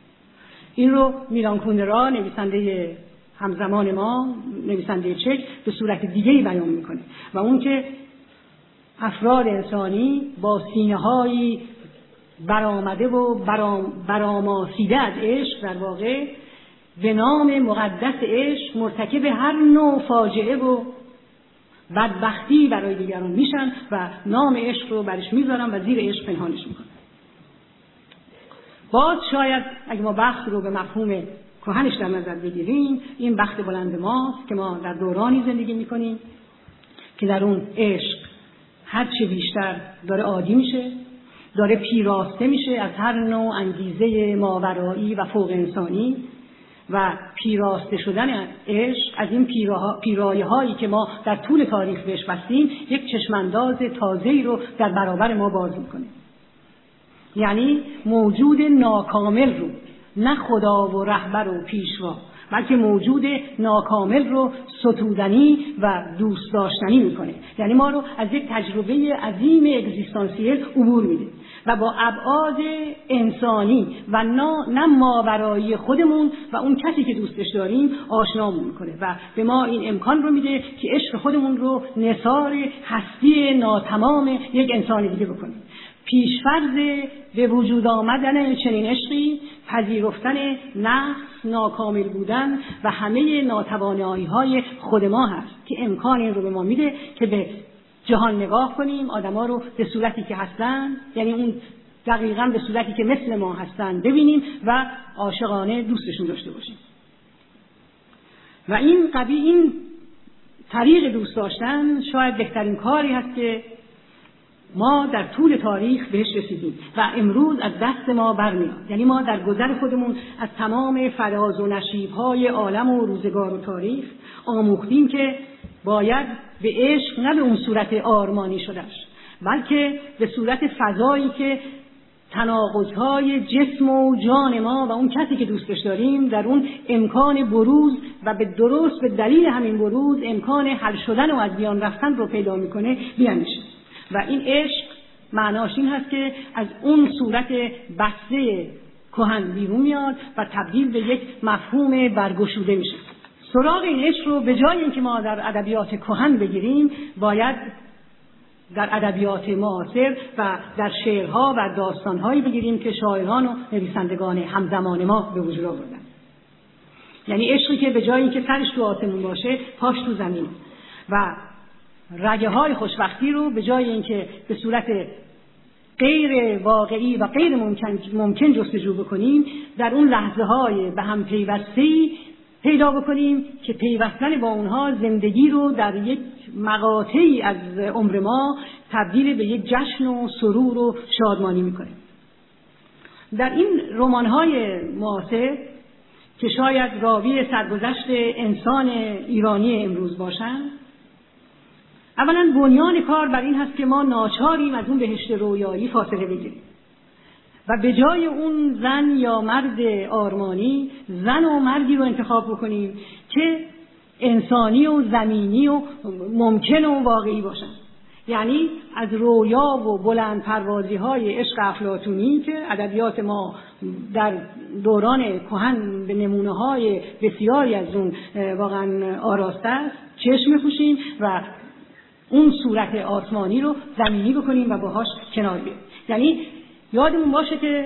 این رو میلان کونرا نویسنده همزمان ما نویسنده چک به صورت دیگه ای بیان می‌کنه. و اون که افراد انسانی با سینه هایی برآمده و برام براماسیده از عشق در واقع به نام مقدس عشق مرتکب هر نوع فاجعه و بدبختی برای دیگران میشن و نام عشق رو برش می‌ذارن و زیر عشق پنهانش می‌کنن. باز شاید اگه ما بخت رو به مفهوم کهنش در نظر بگیریم این بخت بلند ماست که ما در دورانی زندگی می‌کنیم که در اون عشق هرچه بیشتر داره عادی میشه داره پیراسته میشه از هر نوع انگیزه ماورایی و فوق انسانی و پیراسته شدن عشق از این پیرایه هایی که ما در طول تاریخ بهش بستیم یک چشمانداز تازه رو در برابر ما باز می‌کنه. یعنی موجود ناکامل رو نه خدا و رهبر و پیشوا بلکه موجود ناکامل رو ستودنی و دوست داشتنی می‌کنه. یعنی ما رو از یک تجربه عظیم اگزیستانسیل عبور میده و با ابعاد انسانی و نه ماورایی خودمون و اون کسی که دوستش داریم آشنامون می‌کنه و به ما این امکان رو میده که عشق خودمون رو نثار هستی ناتمام یک انسان دیگه بکنیم. پیشفرز به وجود آمدن چنین عشقی پذیرفتن نقص ناکامل بودن و همه ناتوانایی های خود ما هست که امکان این رو به ما میده که به جهان نگاه کنیم آدما رو به صورتی که هستن یعنی اون دقیقا به صورتی که مثل ما هستن ببینیم و عاشقانه دوستشون داشته باشیم. و این قبی این طریق دوست داشتن شاید بهترین کاری هست که ما در طول تاریخ بهش رسیدیم و امروز از دست ما برمیاد. یعنی ما در گذر خودمون از تمام فراز و نشیبهای عالم و روزگار و تاریخ آموختیم که باید به عشق نه به اون صورت آرمانی شدهش بلکه به صورت فضایی که تناقضهای جسم و جان ما و اون کسی که دوستش داریم در اون امکان بروز و به درست به دلیل همین بروز امکان حل شدن و از بیان رفتن رو پیدا می‌کنه بیانشه و این عشق معناش این هست که از اون صورت بسته کهن بیرون میاد و تبدیل به یک مفهوم برگشوده میشه. سراغ این عشق رو به جای اینکه ما در ادبیات کهن بگیریم باید در ادبیات معاصر و در شعرها و داستانهایی بگیریم که شاعران و نویسندگان همزمان ما به وجود آوردن. یعنی عشقی که به جای اینکه سرش تو آسمون باشه پاش تو زمین. و رگه های خوشبختی رو به جای اینکه به صورت غیر واقعی و غیر ممکن, ممکن جستجو بکنیم در اون لحظه های به هم پیوسته پیدا بکنیم که پیوستن با اونها زندگی رو در یک مقاطعی از عمر ما تبدیل به یک جشن و سرور و شادمانی می‌کنه. در این رمان های معاصر که شاید راوی سرگذشت انسان ایرانی امروز باشند اولا بنیان کار بر این هست که ما ناچاریم از اون بهشت رویایی فاصله بگیریم. و به جای اون زن یا مرد آرمانی زن و مردی رو انتخاب بکنیم که انسانی و زمینی و ممکن و واقعی باشن. یعنی از رویا و بلند پروازی های عشق افلاتونی که ادبیات ما در دوران کهن به نمونه های بسیاری از اون واقعا آراسته است چشم بپوشیم و اون صورت آسمانی رو زمینی بکنیم و باهاش کنار بیاریم یعنی یادمون باشه که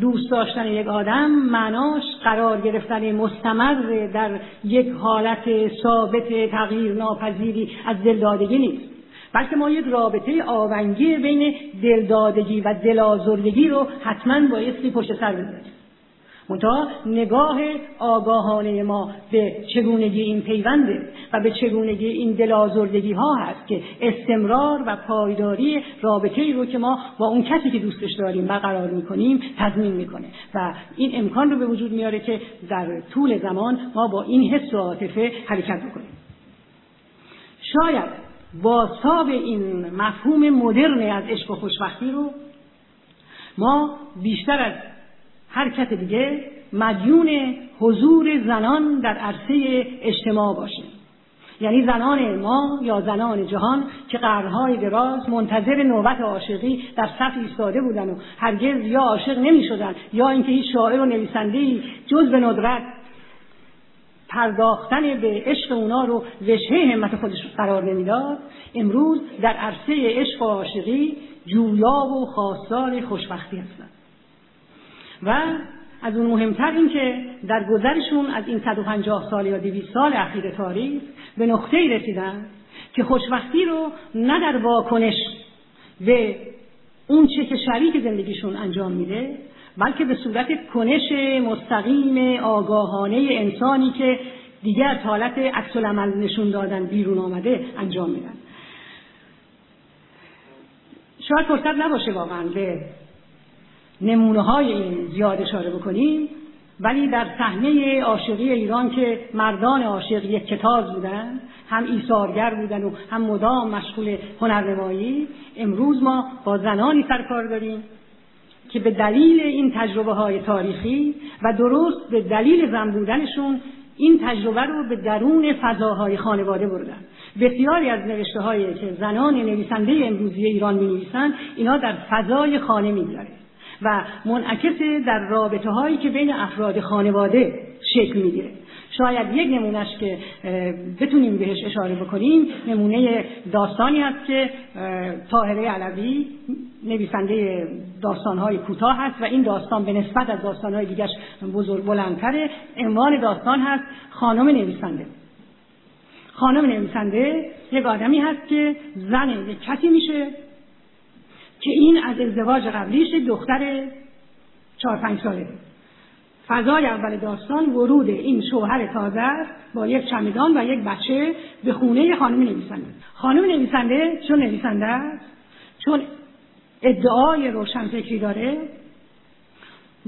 دوست داشتن یک آدم معناش قرار گرفتن مستمر در یک حالت ثابت تغییر ناپذیری از دلدادگی نیست. بلکه ما یک رابطه آونگی بین دلدادگی و دلازردگی رو حتما بایستی پشت سر بذاریم منتها نگاه آگاهانه ما به چگونگی این پیونده و به چگونگی این دلازردگی ها هست که استمرار و پایداری رابطه ای رو که ما با اون کسی که دوستش داریم برقرار می‌کنیم تضمین می‌کنه. و این امکان رو به وجود میاره که در طول زمان ما با این حس و عاطفه حرکت بکنیم. شاید با این مفهوم مدرن از عشق و خوشبختی رو ما بیشتر از هر کس دیگه مدیون حضور زنان در عرصه اجتماع باشیم یعنی زنان ما یا زنان جهان که قرنهای دراز منتظر نوبت عاشقی در صف ایستاده بودن و هرگز یا عاشق نمی شدن یا اینکه هیچ شاعر و نویسنده جز به ندرت پرداختن به عشق اونا رو وجهه همت خودش قرار نمی‌داد امروز در عرصه عشق و عاشقی جویا و خواستار خوشبختی هستند و از اون مهمتر این که در گذرشون از این 150 سال یا 200 سال اخیر تاریخ به نقطه ای رسیدن که خوشبختی رو نه در واکنش به اون چه که شریک زندگیشون انجام میده بلکه به صورت کنش مستقیم آگاهانه انسانی که دیگر حالت عکس نشون دادن بیرون آمده انجام میدن. شاید فرصت نباشه واقعا به نمونه های این زیاد اشاره بکنیم ولی در صحنه عاشقی ایران که مردان عاشق یک کتاب بودن هم ایثارگر بودن و هم مدام مشغول هنرنمایی امروز ما با زنانی سرکار داریم که به دلیل این تجربه های تاریخی و درست به دلیل زن بودنشون این تجربه رو به درون فضاهای خانواده بردن. بسیاری از نوشته هایی که زنان نویسنده امروزی ایران می نویسن اینا در فضای خانه می‌گذاره و منعکس در رابطه هایی که بین افراد خانواده شکل می‌گیره. شاید یک نمونهش که بتونیم بهش اشاره بکنیم نمونه داستانی هست که طاهره علوی نویسنده داستانهای کوتاه هست و این داستان به نسبت از داستانهای دیگرش بزرگ بلندتره. عنوان داستان هست خانم نویسنده. خانم نویسنده یک آدمی هست که زن یک کسی میشه که این از ازدواج قبلیش دختر چهار پنج ساله. فضای اول داستان ورود این شوهر تازه است با یک چمدان و یک بچه به خونه خانم نویسنده. خانم نویسنده چون نویسنده است چون ادعای روشنفکری داره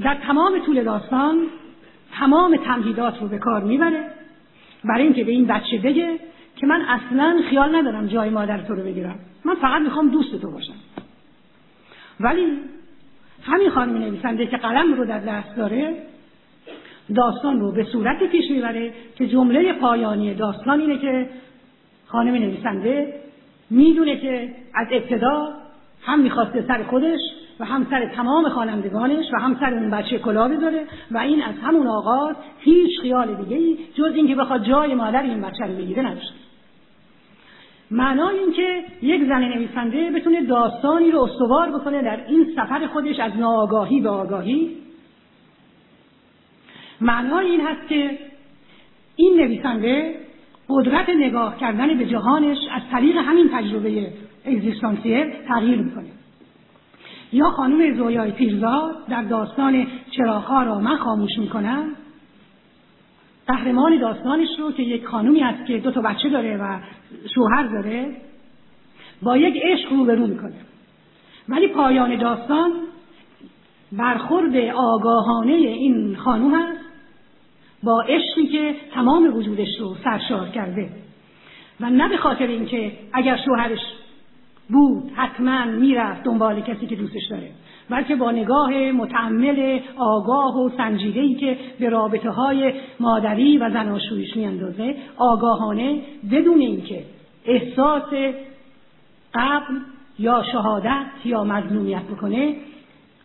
در تمام طول داستان تمام تمهیدات رو به کار می‌بره برای اینکه به این بچه بگه که من اصلا خیال ندارم جای مادر تو رو بگیرم. من فقط می‌خوام دوست تو باشم. ولی همین خانم نویسنده که قلم رو در دست داره داستان رو به صورت پیش می‌بره که جمله پایانی داستان اینه که خانم نویسنده می‌دونه که از ابتدا هم می‌خواسته سر خودش و هم سر تمام خوانندگانش و هم سر اون بچه کلا بذاره و این از همون آغاز هیچ خیال دیگه ای جز اینکه بخواد جای مادر این بچه رو بگیره نداشته. معنای این که یک زن نویسنده بتونه داستانی رو استوار بکنه در این سفر خودش از ناآگاهی به آگاهی. معنای این هست که این نویسنده قدرت نگاه کردن به جهانش از طریق همین تجربه اگزیستانسیل تغییر می‌کنه. یا خانم زویای پیرزاد در داستان چراغها را من خاموش می‌کنم. قهرمان داستانش رو که یک خانومی هست که دو تا بچه داره و شوهر داره با یک عشق روبرو می‌کنه. ولی پایان داستان برخورد آگاهانه این خانوم هست با عشقی که تمام وجودش رو سرشار کرده. و نه به خاطر اینکه اگر شوهرش بود حتما می‌رفت دنبال کسی که دوستش داره. بلکه با نگاه متعمل آگاه و سنجیدهی که به رابطه های مادری و زناشویش میاندازه آگاهانه بدون اینکه احساس قبل یا شهادت یا مظلومیت بکنه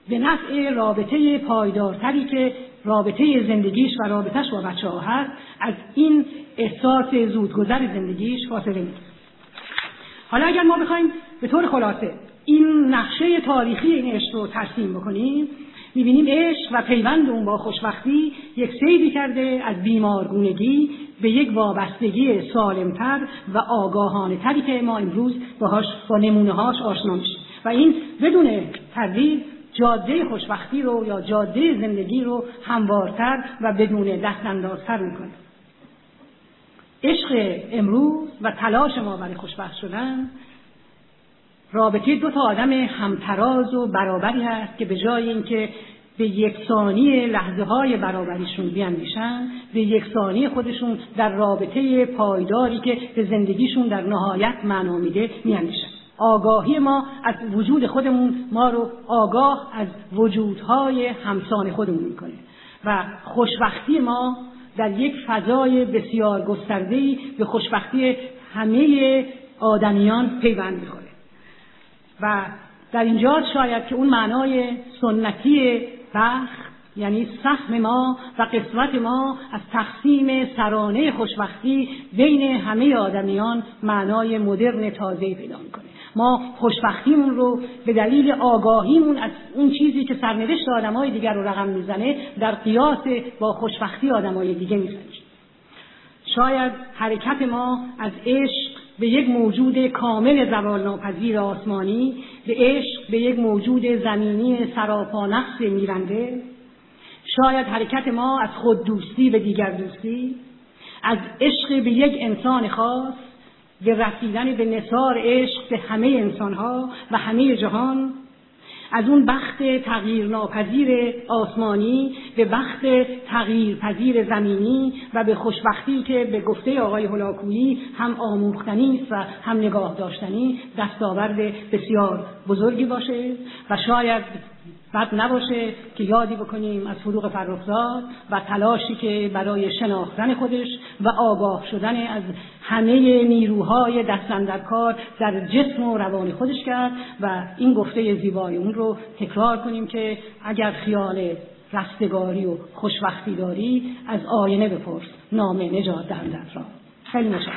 به نفع رابطه پایدارتری که رابطه زندگیش و رابطهش با بچه ها هست از این احساس زودگذر زندگیش فاصله می‌گیره. حالا اگر ما بخوایم به طور خلاصه این نقشه تاریخی این عشق رو ترسیم بکنیم. می‌بینیم عشق و پیوند اون با خوشبختی یک سیدی کرده از بیمارگونگی به یک وابستگی سالمتر و آگاهانه تری که ما امروز باهاش با نمونه هاش آشنا میشیم. و این بدون تردید جاده خوشبختی رو یا جاده زندگی رو هموارتر و بدون دستاندازتر می‌کنه. عشق امروز و تلاش ما برای خوشبخت شدن رابطه دو تا آدم همتراز و برابری هست که به جای اینکه به یکسانی لحظه های برابریشون بیاندیشن به یکسانی خودشون در رابطه پایداری که به زندگیشون در نهایت معنا میده میاندیشن. آگاهی ما از وجود خودمون ما رو آگاه از وجودهای همسان خودمون می‌کنه. و خوشبختی ما در یک فضای بسیار گسترده‌ای به خوشبختی همه آدمیان پیوند می‌خوره. و در اینجا شاید که اون معنای سنتی بخت یعنی سهم ما و قسمت ما از تقسیم سرانه خوشبختی بین همه آدمیان معنای مدرن تازه پیدا می‌کنه. ما خوشبختیمون رو به دلیل آگاهیمون از اون چیزی که سرنوشت آدمای دیگر رو رقم می‌زنه در قیاس با خوشبختی آدمای دیگه می‌زنیم. شاید حرکت ما از عشق به یک موجود کامل زوال ناپذیر آسمانی به عشق به یک موجود زمینی سراپا نقص میرنده شاید حرکت ما از خود دوستی به دیگر دوستی از عشق به یک انسان خاص به رسیدن به نصار عشق به همه انسانها و همه جهان از اون بخت تغییر ناپذیر آسمانی به بخت تغییرپذیر زمینی و به خوشبختی که به گفته آقای هلاکویی هم آموختنی است و هم نگاه داشتنی دستاورد بسیار بزرگی باشه و شاید بد نباشه که یادی بکنیم از فروغ فرخزاد و تلاشی که برای شناختن خودش و آگاه شدن از همه نیروهای دستن کار در جسم و روان خودش کرد و این گفته زیبای اون رو تکرار کنیم که اگر خیال رستگاری و خوشبختی داری از آینه بپرس. نام نجات دهندت را. خیلی مشکل